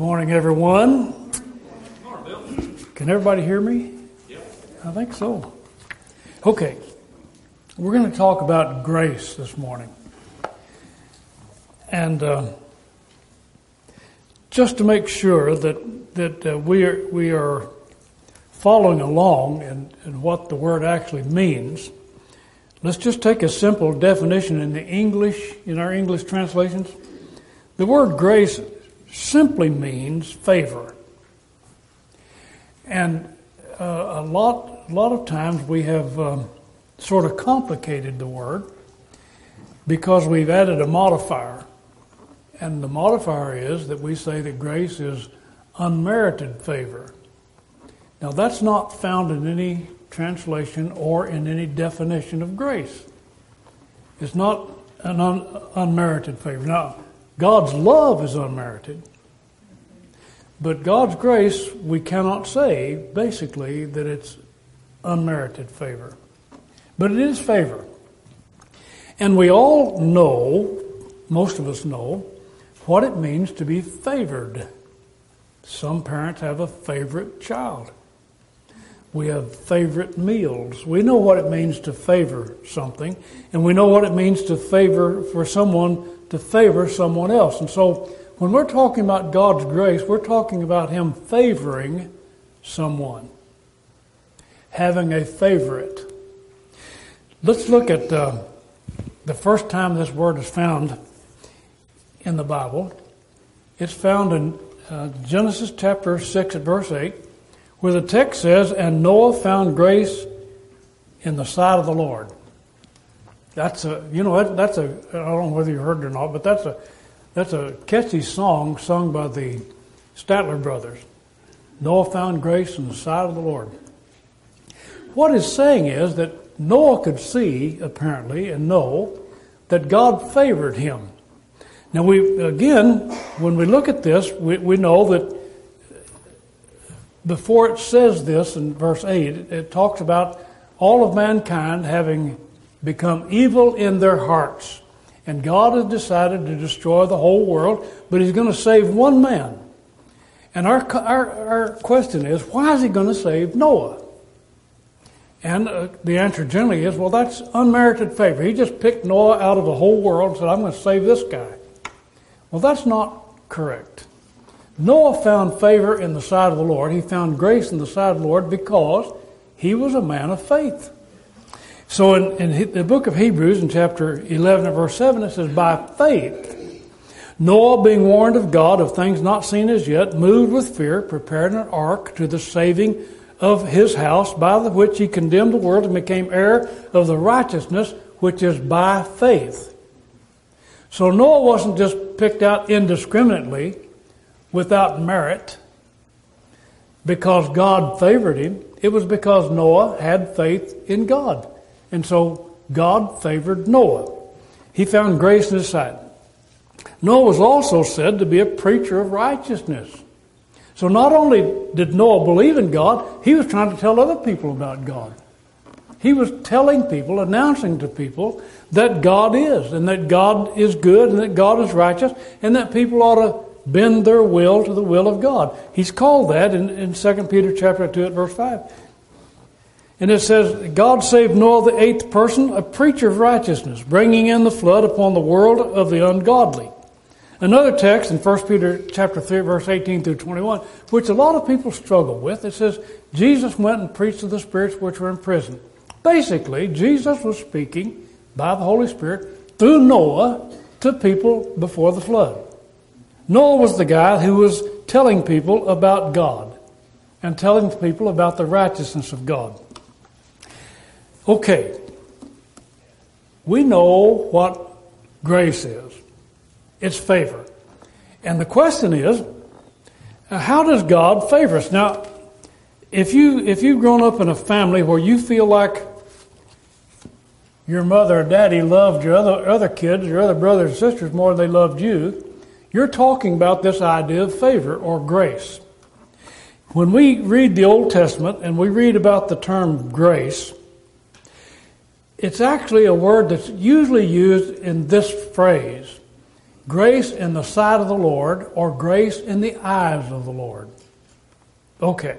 morning, everyone. Can everybody hear me? I think so. Okay, we're going to talk about grace this morning. And uh, just to make sure that, that uh, we, are, we are following along in, in what the word actually means, let's just take a simple definition in the English, in our English translations. The word grace simply means favor. And uh, a lot, a lot of times we have um, sort of complicated the word because we've added a modifier. And the modifier is that we say that grace is unmerited favor. Now, that's not found in any translation or in any definition of grace. It's not an un- unmerited favor. Now, God's love is unmerited. But God's grace, we cannot say, basically, that it's unmerited favor. But it is favor. And we all know, most of us know, what it means to be favored. Some parents have a favorite child. We have favorite meals. We know what it means to favor something, and we know what it means to favor for someone to favor someone else. And so when we're talking about God's grace, we're talking about Him favoring someone, having a favorite. Let's look at uh, the first time this word is found in the Bible. It's found in uh, Genesis chapter 6 at verse 8, where the text says, And Noah found grace in the sight of the Lord. That's a, you know, that's a, I don't know whether you heard it or not, but that's a, that's a catchy song sung by the Statler brothers. Noah found grace in the sight of the Lord. What it's saying is that Noah could see, apparently, and know that God favored him. Now, we, again, when we look at this, we, we know that before it says this in verse 8, it, it talks about all of mankind having become evil in their hearts. And God has decided to destroy the whole world, but He's going to save one man. And our, our, our question is, why is He going to save Noah? And uh, the answer generally is, well, that's unmerited favor. He just picked Noah out of the whole world and said, I'm going to save this guy. Well, that's not correct. Noah found favor in the sight of the Lord. He found grace in the sight of the Lord because he was a man of faith. So in, in the book of Hebrews, in chapter 11 and verse 7, it says, By faith, Noah, being warned of God of things not seen as yet, moved with fear, prepared an ark to the saving of his house, by the which he condemned the world and became heir of the righteousness which is by faith. So Noah wasn't just picked out indiscriminately without merit because God favored him. It was because Noah had faith in God. And so God favored Noah. He found grace in his sight. Noah was also said to be a preacher of righteousness. So not only did Noah believe in God, he was trying to tell other people about God. He was telling people, announcing to people that God is, and that God is good, and that God is righteous, and that people ought to bend their will to the will of God. He's called that in, in 2 Peter chapter 2 at verse 5. And it says, God saved Noah, the eighth person, a preacher of righteousness, bringing in the flood upon the world of the ungodly. Another text in 1 Peter chapter 3, verse 18 through 21, which a lot of people struggle with, it says, Jesus went and preached to the spirits which were in prison. Basically, Jesus was speaking by the Holy Spirit through Noah to people before the flood. Noah was the guy who was telling people about God and telling people about the righteousness of God. Okay, we know what grace is it's favor. And the question is, uh, how does God favor us? Now, if you if you've grown up in a family where you feel like your mother or daddy loved your other other kids, your other brothers and sisters more than they loved you, you're talking about this idea of favor or grace. When we read the Old Testament and we read about the term grace, it's actually a word that's usually used in this phrase grace in the sight of the Lord or grace in the eyes of the Lord. Okay.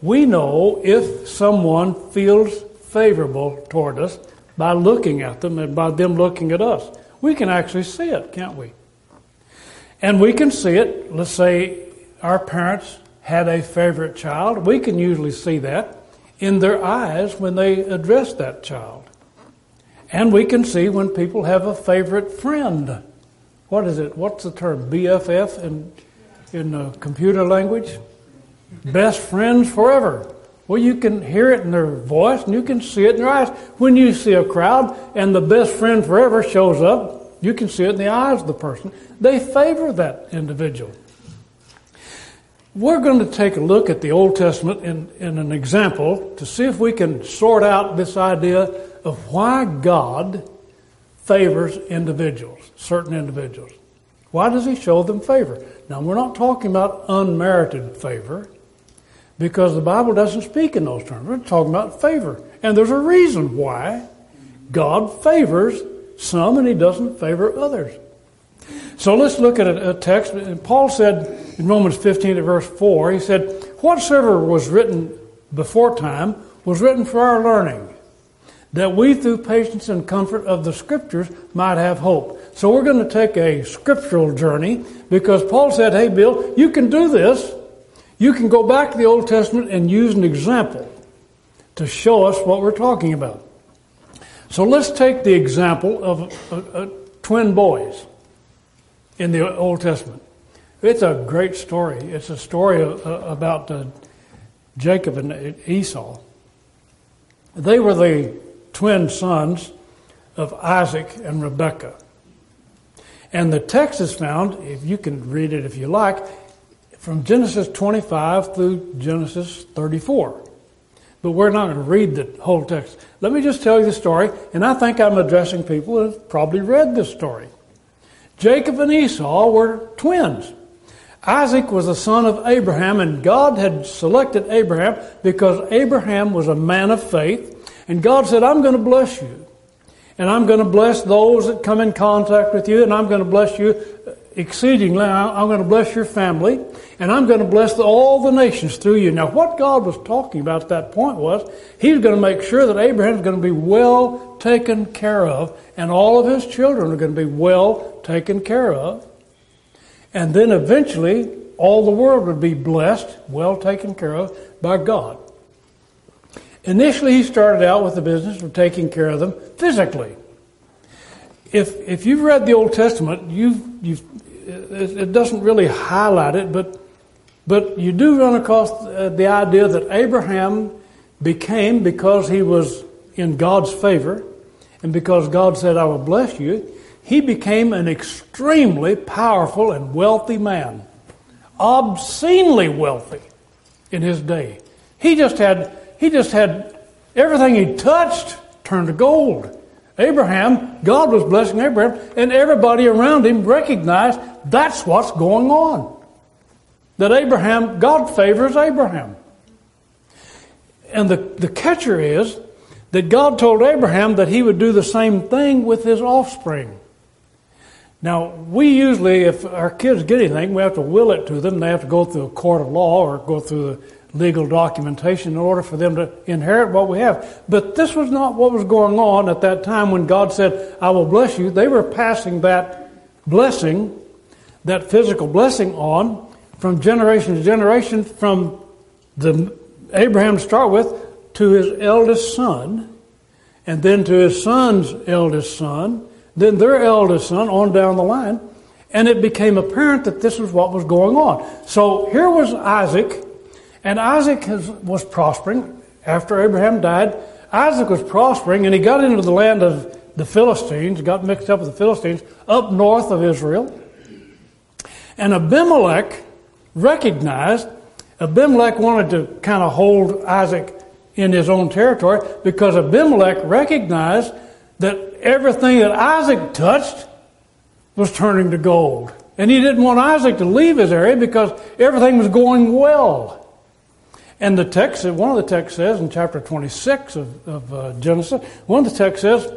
We know if someone feels favorable toward us by looking at them and by them looking at us. We can actually see it, can't we? And we can see it, let's say our parents had a favorite child, we can usually see that in their eyes when they address that child. And we can see when people have a favorite friend. What is it? What's the term? BFF in, in uh, computer language? Best friends forever. Well, you can hear it in their voice and you can see it in their eyes. When you see a crowd and the best friend forever shows up, you can see it in the eyes of the person. They favor that individual. We're going to take a look at the Old Testament in, in an example to see if we can sort out this idea of why God favors individuals, certain individuals. Why does He show them favor? Now, we're not talking about unmerited favor because the Bible doesn't speak in those terms. We're talking about favor. And there's a reason why God favors some and He doesn't favor others. So let's look at a, a text. Paul said in Romans 15 at verse 4, he said, Whatsoever was written before time was written for our learning, that we through patience and comfort of the scriptures might have hope. So we're going to take a scriptural journey because Paul said, Hey, Bill, you can do this. You can go back to the Old Testament and use an example to show us what we're talking about. So let's take the example of uh, uh, twin boys in the Old Testament. It's a great story. It's a story uh, about uh, Jacob and Esau. They were the twin sons of Isaac and Rebekah. And the text is found, if you can read it if you like, from Genesis 25 through Genesis 34. But we're not going to read the whole text. Let me just tell you the story, and I think I'm addressing people who have probably read this story. Jacob and Esau were twins. Isaac was the son of Abraham, and God had selected Abraham because Abraham was a man of faith. And God said, I'm going to bless you. And I'm going to bless those that come in contact with you, and I'm going to bless you exceedingly. I'm going to bless your family, and I'm going to bless all the nations through you. Now, what God was talking about at that point was He's going to make sure that Abraham is going to be well taken care of, and all of his children are going to be well taken care of. And then eventually, all the world would be blessed, well taken care of by God. Initially, he started out with the business of taking care of them physically. If, if you've read the Old Testament, you've, you've, it doesn't really highlight it, but, but you do run across uh, the idea that Abraham became, because he was in God's favor, and because God said, I will bless you, he became an extremely powerful and wealthy man. Obscenely wealthy in his day. He just had, he just had everything he touched turned to gold. Abraham, God was blessing Abraham, and everybody around him recognized that's what's going on. That Abraham, God favors Abraham. And the, the catcher is that God told Abraham that he would do the same thing with his offspring. Now, we usually, if our kids get anything, we have to will it to them. They have to go through a court of law or go through the legal documentation in order for them to inherit what we have. But this was not what was going on at that time when God said, I will bless you. They were passing that blessing, that physical blessing on from generation to generation from the Abraham to start with to his eldest son, and then to his son's eldest son, then their eldest son on down the line, and it became apparent that this was what was going on. So here was Isaac, and Isaac has, was prospering after Abraham died. Isaac was prospering, and he got into the land of the Philistines, got mixed up with the Philistines up north of Israel. And Abimelech recognized, Abimelech wanted to kind of hold Isaac in his own territory because Abimelech recognized that everything that Isaac touched was turning to gold. And he didn't want Isaac to leave his area because everything was going well. And the text, one of the texts says in chapter 26 of, of uh, Genesis, one of the texts says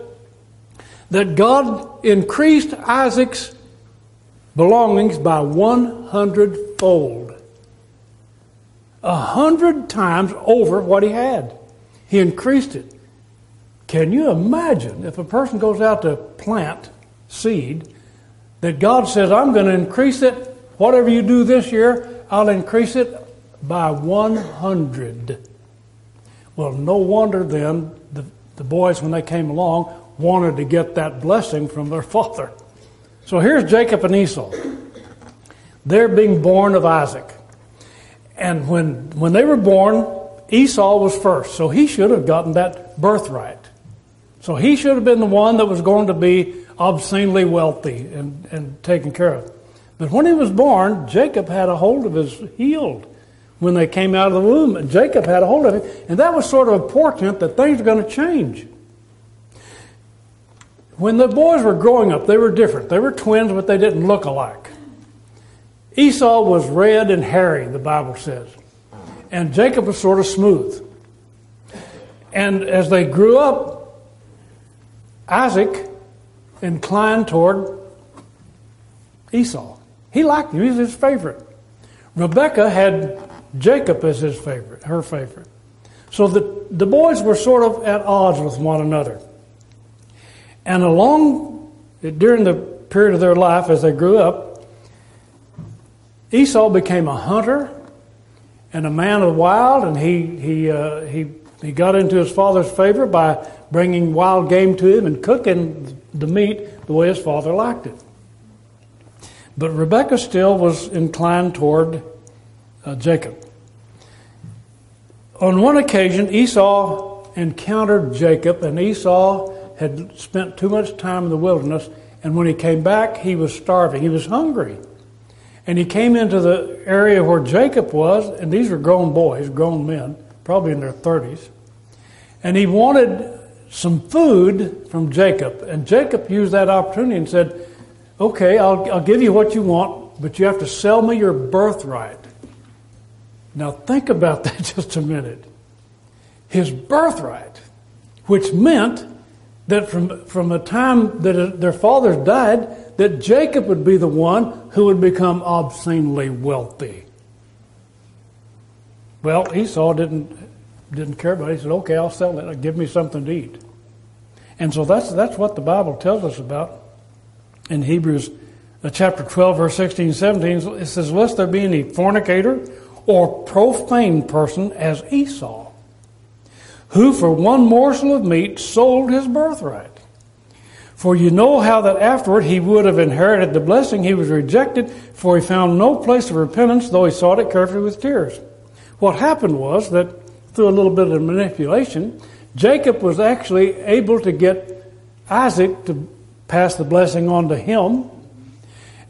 that God increased Isaac's belongings by 100 fold. A hundred times over what he had. He increased it. Can you imagine if a person goes out to plant seed that God says, I'm going to increase it, whatever you do this year, I'll increase it by 100. Well, no wonder then the, the boys, when they came along, wanted to get that blessing from their father. So here's Jacob and Esau. They're being born of Isaac. And when, when they were born, Esau was first. So he should have gotten that birthright. So he should have been the one that was going to be obscenely wealthy and, and taken care of. But when he was born, Jacob had a hold of his heel when they came out of the womb. And Jacob had a hold of it. And that was sort of a portent that things are going to change. When the boys were growing up, they were different. They were twins, but they didn't look alike. Esau was red and hairy, the Bible says. And Jacob was sort of smooth. And as they grew up, Isaac inclined toward Esau. He liked him, he was his favorite. Rebecca had Jacob is his favorite, her favorite. So the, the boys were sort of at odds with one another. And along, during the period of their life as they grew up, Esau became a hunter and a man of the wild, and he, he, uh, he, he got into his father's favor by bringing wild game to him and cooking the meat the way his father liked it. But Rebecca still was inclined toward uh, Jacob. On one occasion, Esau encountered Jacob, and Esau had spent too much time in the wilderness, and when he came back, he was starving. He was hungry. And he came into the area where Jacob was, and these were grown boys, grown men, probably in their 30s. And he wanted some food from Jacob. And Jacob used that opportunity and said, Okay, I'll, I'll give you what you want, but you have to sell me your birthright. Now think about that just a minute. His birthright, which meant that from, from a time that their fathers died, that Jacob would be the one who would become obscenely wealthy. Well, Esau didn't, didn't care about it. He said, okay, I'll sell it. Give me something to eat. And so that's, that's what the Bible tells us about in Hebrews uh, chapter 12, verse 16 17. It says, Lest there be any fornicator or profane person as Esau who for one morsel of meat sold his birthright. For you know how that afterward he would have inherited the blessing, he was rejected, for he found no place of repentance, though he sought it carefully with tears. What happened was that through a little bit of manipulation, Jacob was actually able to get Isaac to pass the blessing on to him.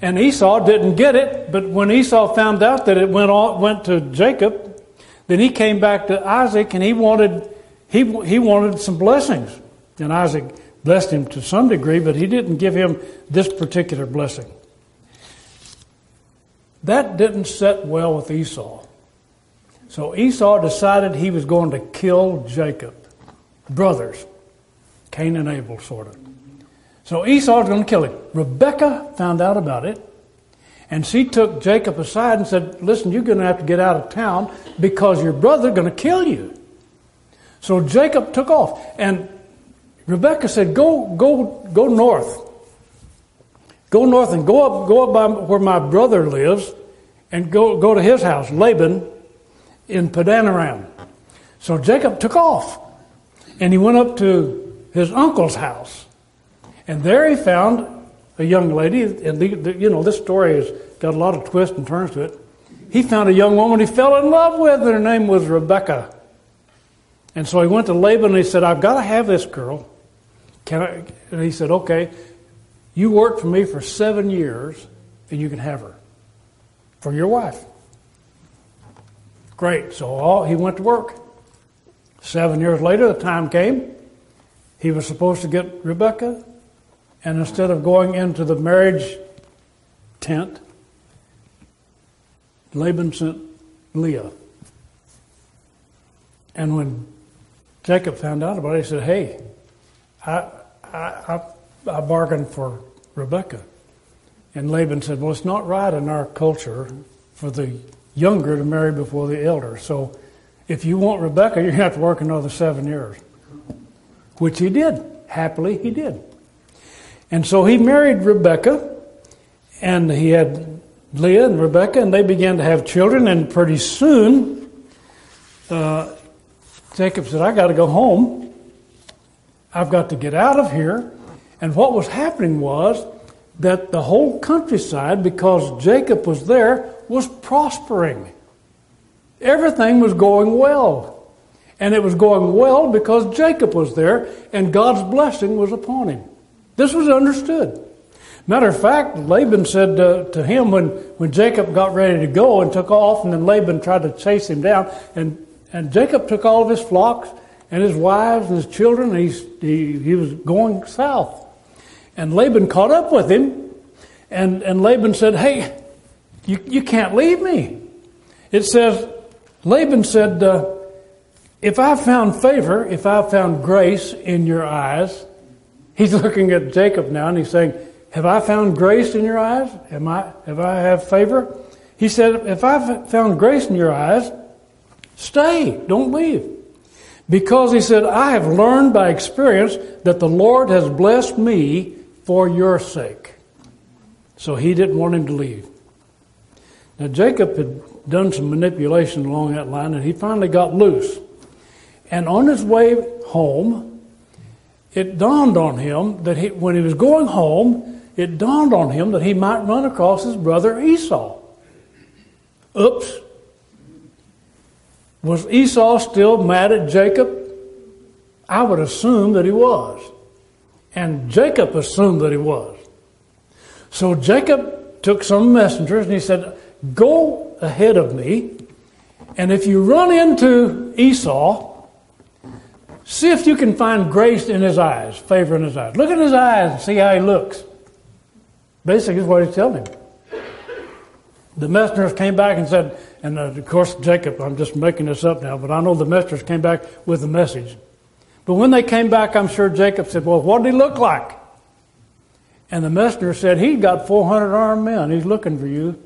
And Esau didn't get it, but when Esau found out that it went went to Jacob, then he came back to Isaac and he wanted he, he wanted some blessings. And Isaac blessed him to some degree, but he didn't give him this particular blessing. That didn't set well with Esau. So Esau decided he was going to kill Jacob. Brothers. Cain and Abel, sort of. So Esau going to kill him. Rebecca found out about it, and she took Jacob aside and said, Listen, you're going to have to get out of town because your brother's going to kill you. So Jacob took off, and Rebecca said, "Go, go, go north. Go north and go up, go up by where my brother lives, and go go to his house, Laban, in Padanaram." So Jacob took off, and he went up to his uncle's house, and there he found a young lady. And the, the, you know, this story has got a lot of twists and turns to it. He found a young woman he fell in love with, and her name was Rebecca. And so he went to Laban and he said, I've got to have this girl. Can I? And he said, Okay, you worked for me for seven years and you can have her for your wife. Great. So all, he went to work. Seven years later, the time came. He was supposed to get Rebecca, and instead of going into the marriage tent, Laban sent Leah. And when Jacob found out about it. He said, Hey, I, I, I, bargained for Rebecca. And Laban said, Well, it's not right in our culture for the younger to marry before the elder. So if you want Rebecca, you're going to have to work another seven years. Which he did. Happily, he did. And so he married Rebecca, and he had Leah and Rebecca, and they began to have children, and pretty soon, uh, Jacob said, I got to go home. I've got to get out of here. And what was happening was that the whole countryside, because Jacob was there, was prospering. Everything was going well. And it was going well because Jacob was there and God's blessing was upon him. This was understood. Matter of fact, Laban said uh, to him when, when Jacob got ready to go and took off, and then Laban tried to chase him down, and, and Jacob took all of his flocks and his wives and his children, and he, he was going south. And Laban caught up with him, and, and Laban said, Hey, you, you can't leave me. It says, Laban said, uh, If I found favor, if I found grace in your eyes, he's looking at Jacob now and he's saying, Have I found grace in your eyes? Am I, have I have favor? He said, If I've found grace in your eyes, stay, don't leave. Because he said, I have learned by experience that the Lord has blessed me for your sake. So he didn't want him to leave. Now, Jacob had done some manipulation along that line, and he finally got loose. And on his way home, it dawned on him that he, when he was going home, it dawned on him that he might run across his brother Esau. Oops. Was Esau still mad at Jacob? I would assume that he was. And Jacob assumed that he was. So Jacob took some messengers and he said, Go ahead of me, and if you run into Esau, see if you can find grace in his eyes, favor in his eyes. Look at his eyes and see how he looks. Basically, is what he's telling him. The messengers came back and said, and uh, of course, Jacob, I'm just making this up now, but I know the messengers came back with a message. But when they came back, I'm sure Jacob said, Well, what did he look like? And the messenger said, He got 400 armed men. He's looking for you.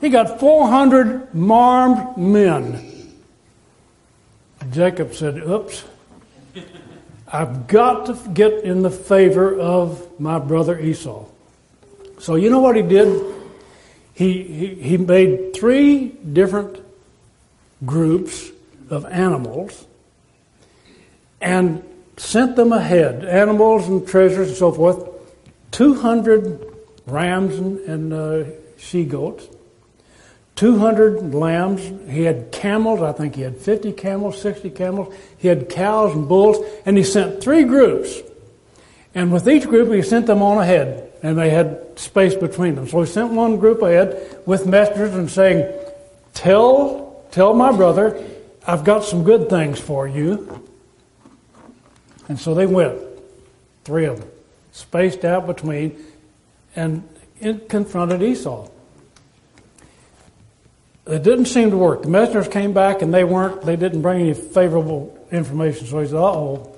He got 400 armed men. Jacob said, Oops, I've got to get in the favor of my brother Esau. So, you know what he did? He, he, he made three different groups of animals and sent them ahead, animals and treasures and so forth, 200 rams and, and uh, she goats, 200 lambs. He had camels, I think he had 50 camels, 60 camels. He had cows and bulls, and he sent three groups. And with each group, he sent them on ahead, and they had space between them. So he sent one group ahead with messengers and saying, Tell, tell my brother, I've got some good things for you. And so they went, three of them, spaced out between, and confronted Esau. It didn't seem to work. The messengers came back and they weren't, they didn't bring any favorable information. So he said, oh,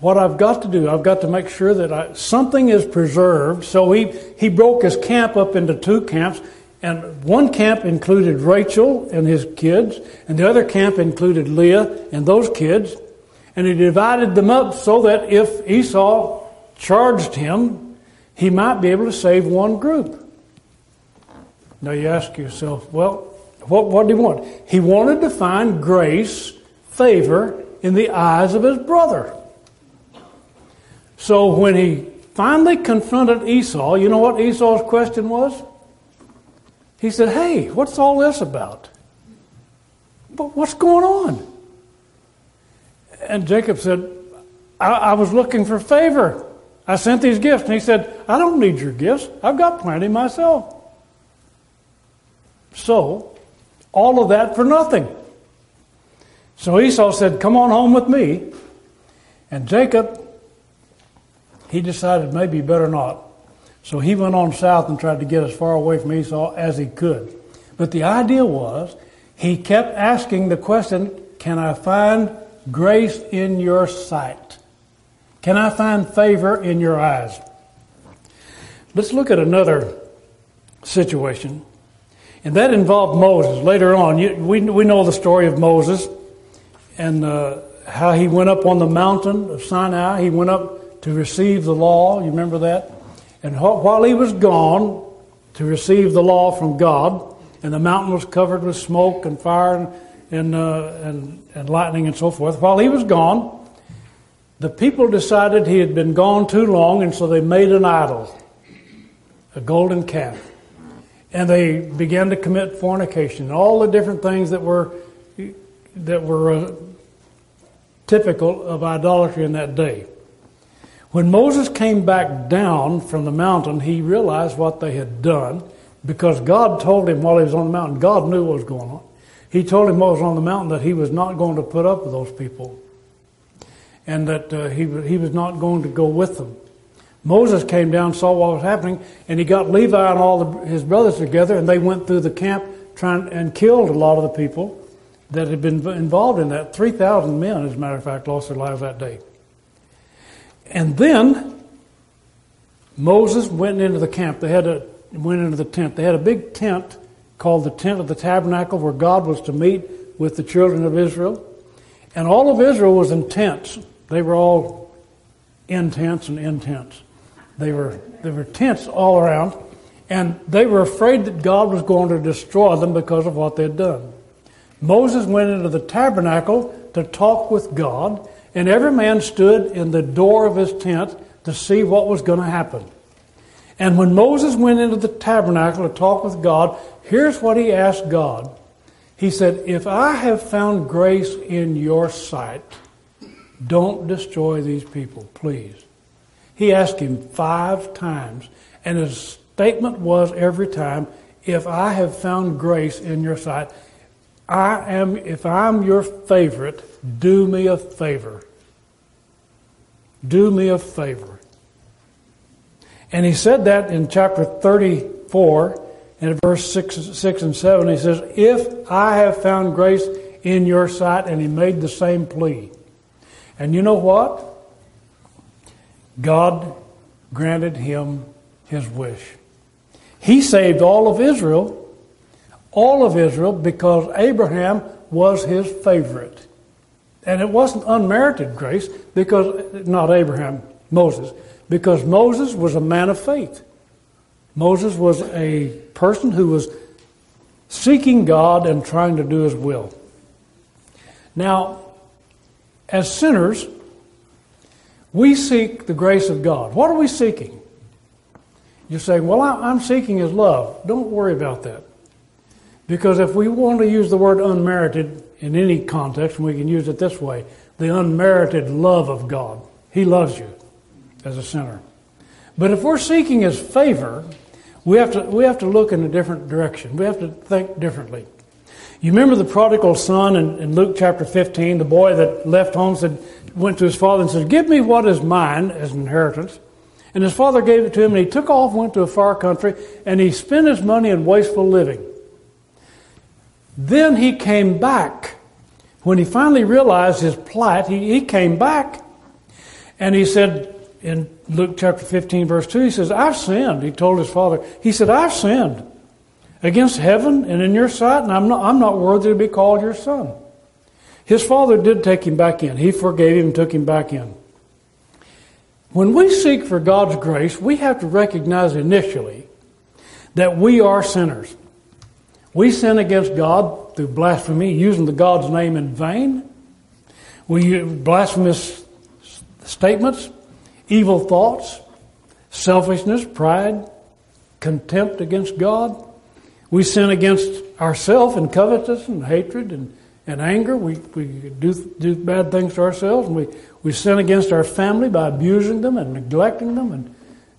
what I've got to do, I've got to make sure that I, something is preserved. So he, he broke his camp up into two camps. And one camp included Rachel and his kids, and the other camp included Leah and those kids. And he divided them up so that if Esau charged him, he might be able to save one group. Now you ask yourself, well, what, what did he want? He wanted to find grace, favor in the eyes of his brother. So when he finally confronted Esau, you know what Esau's question was? He said, Hey, what's all this about? But what's going on? And Jacob said, I, I was looking for favor. I sent these gifts. And he said, I don't need your gifts. I've got plenty myself. So, all of that for nothing. So Esau said, Come on home with me. And Jacob, he decided maybe better not. So he went on south and tried to get as far away from Esau as he could. But the idea was, he kept asking the question, Can I find grace in your sight? Can I find favor in your eyes? Let's look at another situation. And that involved Moses. Later on, you, we, we know the story of Moses and uh, how he went up on the mountain of Sinai. He went up to receive the law. You remember that? And while he was gone to receive the law from God, and the mountain was covered with smoke and fire and, and, uh, and, and lightning and so forth, while he was gone, the people decided he had been gone too long, and so they made an idol, a golden calf. And they began to commit fornication, all the different things that were, that were uh, typical of idolatry in that day. When Moses came back down from the mountain, he realized what they had done because God told him while he was on the mountain, God knew what was going on. He told him while he was on the mountain that he was not going to put up with those people and that uh, he, he was not going to go with them. Moses came down, saw what was happening, and he got Levi and all the, his brothers together, and they went through the camp trying and killed a lot of the people that had been involved in that. 3,000 men, as a matter of fact, lost their lives that day. And then Moses went into the camp. They had a went into the tent. They had a big tent called the tent of the tabernacle where God was to meet with the children of Israel. And all of Israel was in tents. They were all in tents and in tents. They were there were tents all around, and they were afraid that God was going to destroy them because of what they had done. Moses went into the tabernacle to talk with God, and every man stood in the door of his tent to see what was going to happen. And when Moses went into the tabernacle to talk with God, here's what he asked God. He said, If I have found grace in your sight, don't destroy these people, please. He asked him five times, and his statement was every time, If I have found grace in your sight, I am, if I'm your favorite, do me a favor. Do me a favor. And he said that in chapter 34, in verse 6, 6 and 7. He says, If I have found grace in your sight, and he made the same plea. And you know what? God granted him his wish. He saved all of Israel all of Israel because Abraham was his favorite. And it wasn't unmerited grace because, not Abraham, Moses, because Moses was a man of faith. Moses was a person who was seeking God and trying to do his will. Now, as sinners, we seek the grace of God. What are we seeking? You're saying, well, I'm seeking his love. Don't worry about that. Because if we want to use the word unmerited in any context, and we can use it this way the unmerited love of God. He loves you as a sinner. But if we're seeking His favor, we have to, we have to look in a different direction. We have to think differently. You remember the prodigal son in, in Luke chapter 15, the boy that left home said, went to his father and said, Give me what is mine as an inheritance. And his father gave it to him, and he took off, went to a far country, and he spent his money in wasteful living. Then he came back. When he finally realized his plight, he, he came back and he said in Luke chapter 15, verse 2, he says, I've sinned. He told his father, he said, I've sinned against heaven and in your sight, and I'm not, I'm not worthy to be called your son. His father did take him back in. He forgave him and took him back in. When we seek for God's grace, we have to recognize initially that we are sinners. We sin against God through blasphemy, using the God's name in vain. We use blasphemous statements, evil thoughts, selfishness, pride, contempt against God. We sin against ourselves in covetousness and hatred and, and anger. We, we do, do bad things to ourselves. And we, we sin against our family by abusing them and neglecting them and,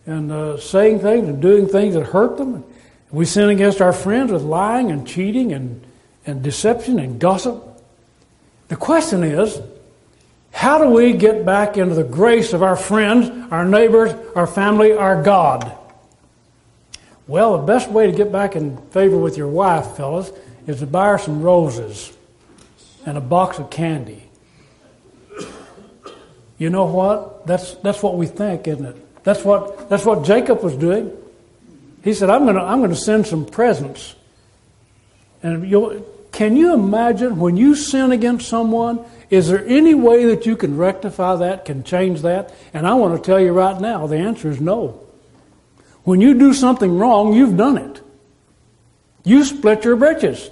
and uh, saying things and doing things that hurt them. We sin against our friends with lying and cheating and, and deception and gossip. The question is, how do we get back into the grace of our friends, our neighbors, our family, our God? Well, the best way to get back in favor with your wife, fellas, is to buy her some roses and a box of candy. You know what? That's, that's what we think, isn't it? That's what, that's what Jacob was doing. He said, I'm going to, I'm going to send some presents. And you can you imagine when you sin against someone, is there any way that you can rectify that, can change that? And I want to tell you right now, the answer is no. When you do something wrong, you've done it. You split your britches.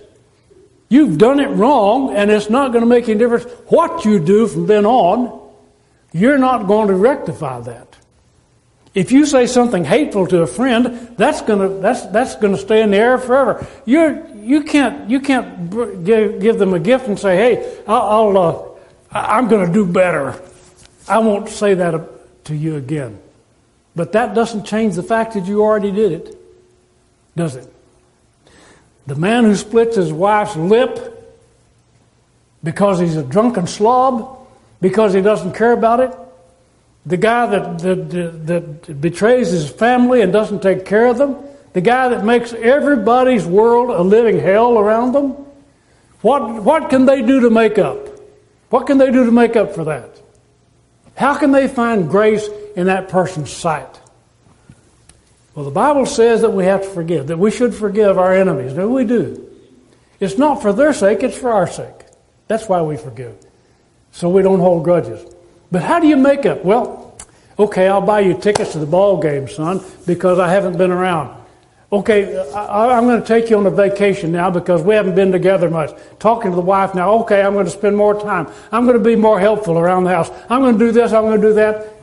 You've done it wrong, and it's not going to make any difference what you do from then on. You're not going to rectify that. If you say something hateful to a friend, that's gonna that's that's gonna stay in the air forever. You're you can't you can't give, give them a gift and say, "Hey, I'll, I'll uh, I'm going to do better." I won't say that to you again. But that doesn't change the fact that you already did it, does it? The man who splits his wife's lip because he's a drunken slob, because he doesn't care about it, the guy that, that, that, betrays his family and doesn't take care of them, the guy that makes everybody's world a living hell around them, what, what can they do to make up? What can they do to make up for that? How can they find grace in that person's sight? Well, the Bible says that we have to forgive, that we should forgive our enemies. No, we do. It's not for their sake, it's for our sake. That's why we forgive. So we don't hold grudges. But how do you make up? Well, okay, I'll buy you tickets to the ball game, son, because I haven't been around. Okay, I, am going to take you on a vacation now because we haven't been together much. Talking to the wife now, okay, I'm going to spend more time. I'm going to be more helpful around the house. I'm going to do this, I'm going to do that.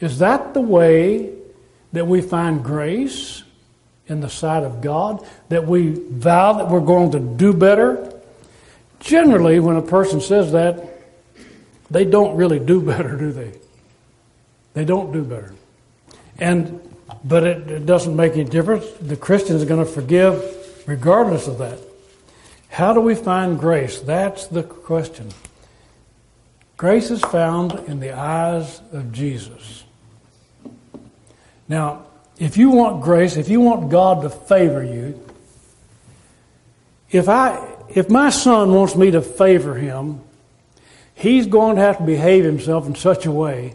Is that the way that we find grace in the sight of God? That we vow that we're going to do better? Generally, when a person says that, they don't really do better, do they? They don't do better. And but it, it doesn't make any difference. The Christian is going to forgive regardless of that. How do we find grace? That's the question. Grace is found in the eyes of Jesus. Now, if you want grace, if you want God to favor you, if I if my son wants me to favor him, he's going to have to behave himself in such a way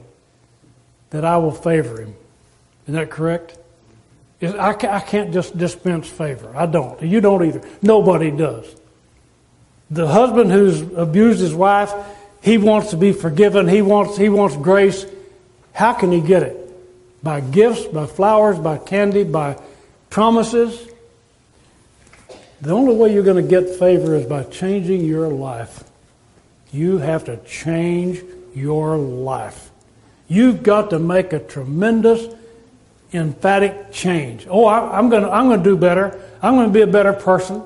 that I will favor him. Is that correct? I can't just dispense favor. I don't. You don't either. Nobody does. The husband who's abused his wife, he wants to be forgiven. He wants, he wants grace. How can he get it? By gifts, by flowers, by candy, by promises. The only way you're going to get favor is by changing your life. You have to change your life. You've got to make a tremendous, emphatic change. Oh, I, am going to, I'm going to do better. I'm going to be a better person.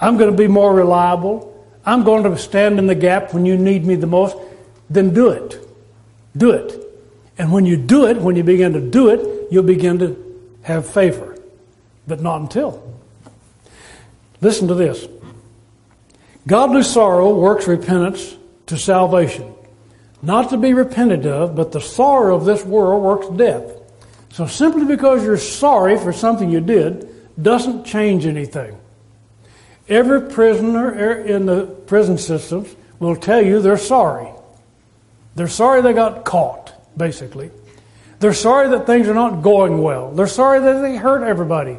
I'm going to be more reliable. I'm going to stand in the gap when you need me the most. Then do it. Do it. And when you do it, when you begin to do it, you'll begin to have favor. But not until. Listen to this. Godly sorrow works repentance to salvation. Not to be repented of, but the sorrow of this world works death. So simply because you're sorry for something you did doesn't change anything. Every prisoner in the prison systems will tell you they're sorry. They're sorry they got caught, basically. They're sorry that things are not going well. They're sorry that they hurt everybody.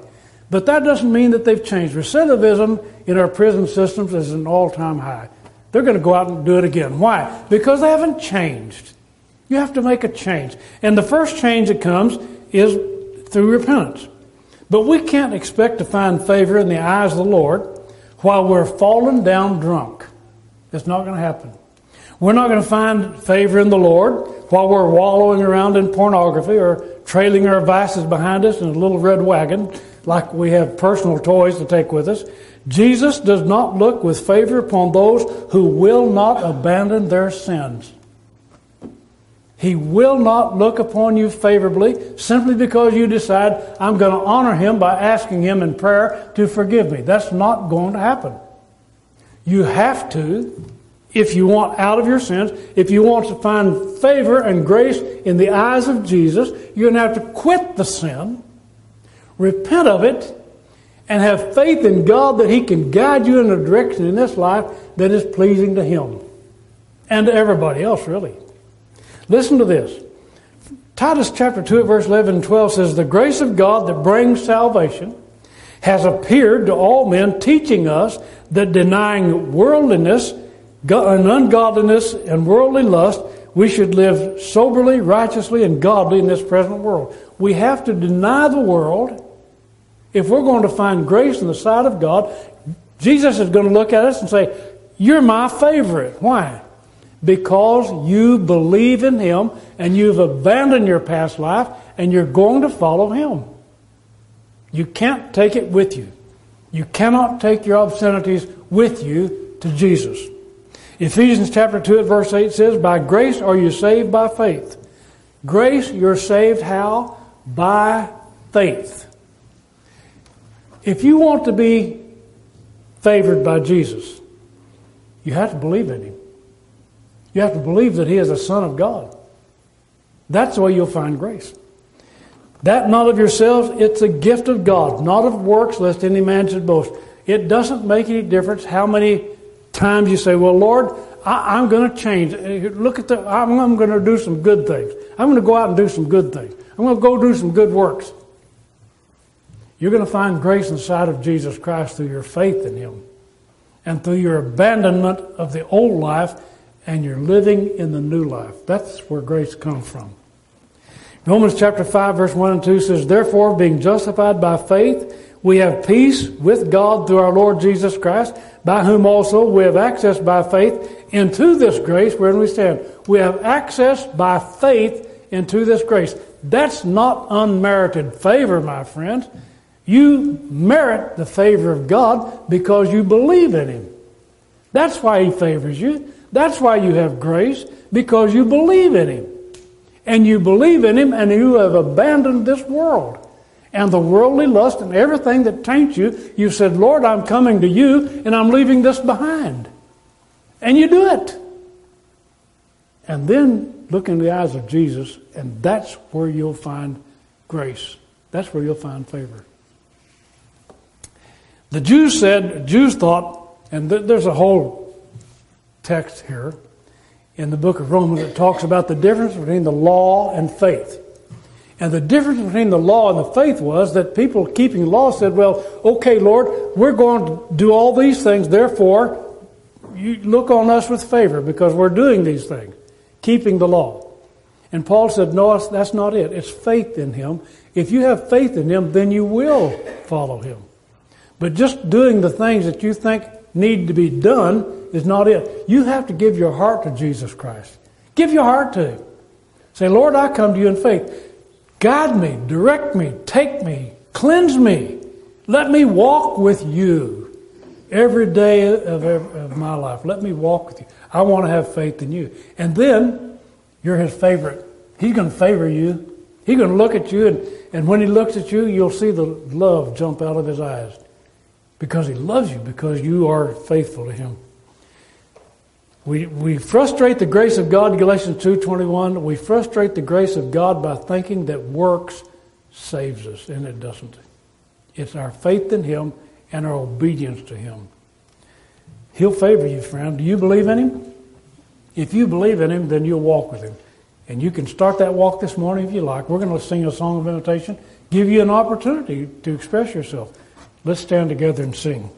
But that doesn't mean that they've changed. Recidivism in our prison systems is an all time high. They're going to go out and do it again. Why? Because they haven't changed. You have to make a change. And the first change that comes is through repentance. But we can't expect to find favor in the eyes of the Lord while we're falling down drunk. It's not going to happen. We're not going to find favor in the Lord while we're wallowing around in pornography or trailing our vices behind us in a little red wagon like we have personal toys to take with us. Jesus does not look with favor upon those who will not abandon their sins. He will not look upon you favorably simply because you decide, I'm going to honor him by asking him in prayer to forgive me. That's not going to happen. You have to, if you want out of your sins, if you want to find favor and grace in the eyes of Jesus, you're going to have to quit the sin, repent of it, and have faith in God that He can guide you in a direction in this life that is pleasing to Him and to everybody else, really. Listen to this. Titus chapter 2 verse 11 and 12 says, The grace of God that brings salvation has appeared to all men, teaching us that denying worldliness and ungodliness and worldly lust, we should live soberly, righteously, and godly in this present world. We have to deny the world if we're going to find grace in the sight of God. Jesus is going to look at us and say, You're my favorite. Why? Because you believe in Him and you've abandoned your past life and you're going to follow Him. You can't take it with you. You cannot take your obscenities with you to Jesus. Ephesians chapter 2 verse 8 says, By grace are you saved by faith. Grace, you're saved how? By faith. If you want to be favored by Jesus, you have to believe in Him. You have to believe that He is a Son of God. That's the way you'll find grace. That not of yourselves, it's a gift of God, not of works, lest any man should boast. It doesn't make any difference how many times you say, Well, Lord, I, am going to change. Look at the, I'm, I'm going to do some good things. I'm going to go out and do some good things. I'm going to go do some good works. You're going to find grace inside of Jesus Christ through your faith in Him and through your abandonment of the old life and you're living in the new life. That's where grace comes from. Romans chapter 5 verse 1 and 2 says, Therefore, being justified by faith, we have peace with God through our Lord Jesus Christ, by whom also we have access by faith into this grace wherein we stand. We have access by faith into this grace. That's not unmerited favor, my friends. You merit the favor of God because you believe in Him. That's why He favors you. That's why you have grace, because you believe in Him and you believe in Him and you have abandoned this world and the worldly lust and everything that taints you, you said, Lord, I'm coming to you and I'm leaving this behind. And you do it. And then look in the eyes of Jesus, and that's where you'll find grace. That's where you'll find favor. The Jews said, Jews thought, and there's a whole text here in the book of Romans that talks about the difference between the law and faith. And the difference between the law and the faith was that people keeping law said, well, okay, Lord, we're going to do all these things, therefore, you look on us with favor because we're doing these things, keeping the law. And Paul said, no, that's not it. It's faith in him. If you have faith in him, then you will follow him. But just doing the things that you think need to be done is not it. You have to give your heart to Jesus Christ. Give your heart to Him. Say, Lord, I come to you in faith. Guide me, direct me, take me, cleanse me. Let me walk with you every day of, of my life. Let me walk with you. I want to have faith in you. And then you're His favorite. He's going to favor you. He's going to look at you, and, and when He looks at you, you'll see the love jump out of His eyes because He loves you, because you are faithful to Him. We, we frustrate the grace of God, Galatians 2.21. We frustrate the grace of God by thinking that works saves us, and it doesn't. It's our faith in Him and our obedience to Him. He'll favor you, friend. Do you believe in Him? If you believe in Him, then you'll walk with Him. And you can start that walk this morning if you like. We're going to sing a song of invitation, give you an opportunity to express yourself. Let's stand together and sing.